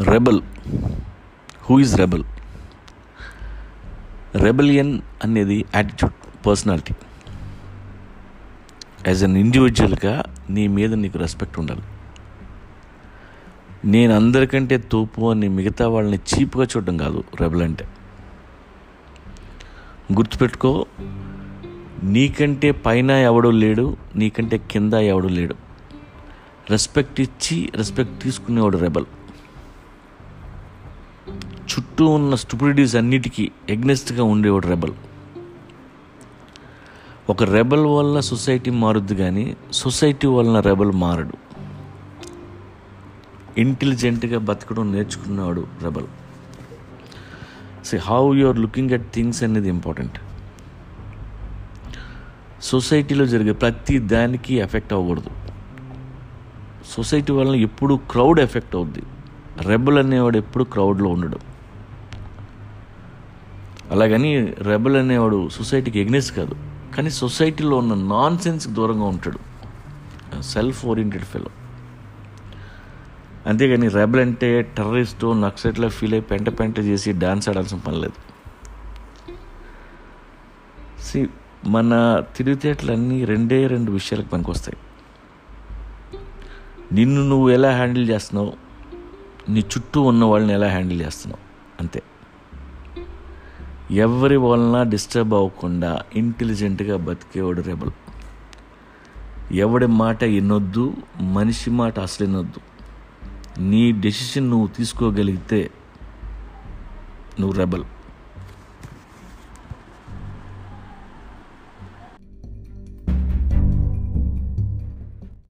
Rebel who is rebel rebellion అనేది attitude personality as an ఇండివిజువల్గా నీ మీద నీకు రెస్పెక్ట్ ఉండాలి. నేను అందరికంటే తోపు అని మిగతా వాళ్ళని చీప్గా చూడడం కాదు రెబల్ అంటే. గుర్తుపెట్టుకో నీకంటే పైన ఎవడో లేడు నీకంటే కింద ఎవడో లేడు. రెస్పెక్ట్ ఇచ్చి రెస్పెక్ట్ తీసుకునేవాడు రెబల్ చుట్టూ ఉన్న స్టూపిడిటీస్ అన్నిటికీ ఎగ్నెస్ట్గా ఉండేవాడు రెబల్. ఒక రెబల్ వల్ల సొసైటీ మారుద్ది కానీ సొసైటీ వలన రెబల్ మారడు. ఇంటెలిజెంట్గా బతకడం నేర్చుకున్నాడు rebel. See how you are looking at things అనేది ఇంపార్టెంట్. సొసైటీలో జరిగే ప్రతి దానికి ఎఫెక్ట్ అవ్వకూడదు. సొసైటీ వలన ఎప్పుడు క్రౌడ్ ఎఫెక్ట్ అవుద్ది. రెబల్ అనేవాడు ఎప్పుడు క్రౌడ్లో ఉండడం. అలాగని రెబల్ అనేవాడు సొసైటీకి ఎగ్నెస్ట్ కాదు. కానీ సొసైటీలో ఉన్న నాన్ సెన్స్కి దూరంగా ఉంటాడు. సెల్ఫ్ ఓరియంటెడ్ ఫెలో అంతేగాని రెబల్ అంటే టెర్రరిస్ట్ నక్సైట్లో ఫీల్ అయి పెంట పెంట చేసి డాన్స్ ఆడాల్సిన పని లేదు. సి మన తిరుగుతేటలన్నీ రెండే రెండు విషయాలకు పనికొస్తాయి. నిన్ను నువ్వు ఎలా హ్యాండిల్ చేస్తున్నావు? నీ చుట్టూ ఉన్న వాళ్ళని ఎలా హ్యాండిల్ చేస్తున్నావు? అంతే. ఎవరి వలన డిస్టర్బ్ అవ్వకుండా ఇంటెలిజెంట్గా బతికేవాడు రెబల్. ఎవడి మాట వినొద్దు మనిషి మాట అసలు వినొద్దు. నీ డెసిషన్ నువ్వు తీసుకోగలిగితే నువ్వు రెబల్.